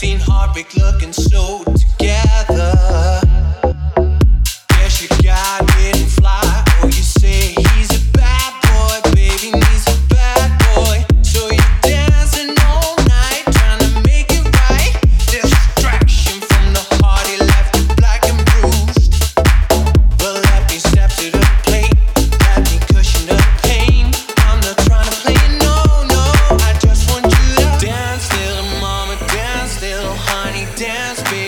seen heartbreak looking so deep. dance, baby.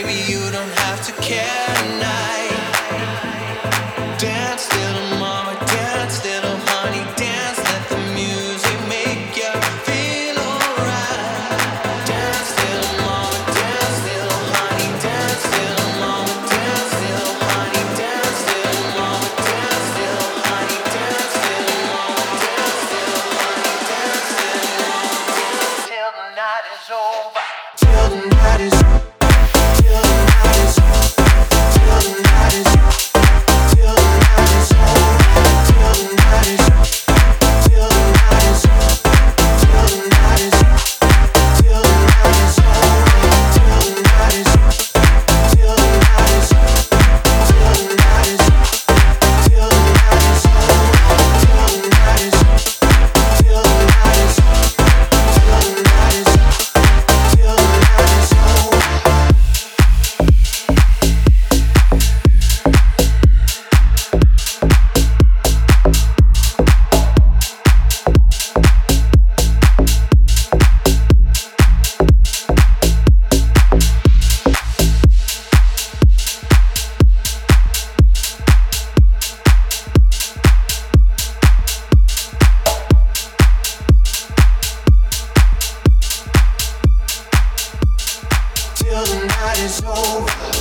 it's over.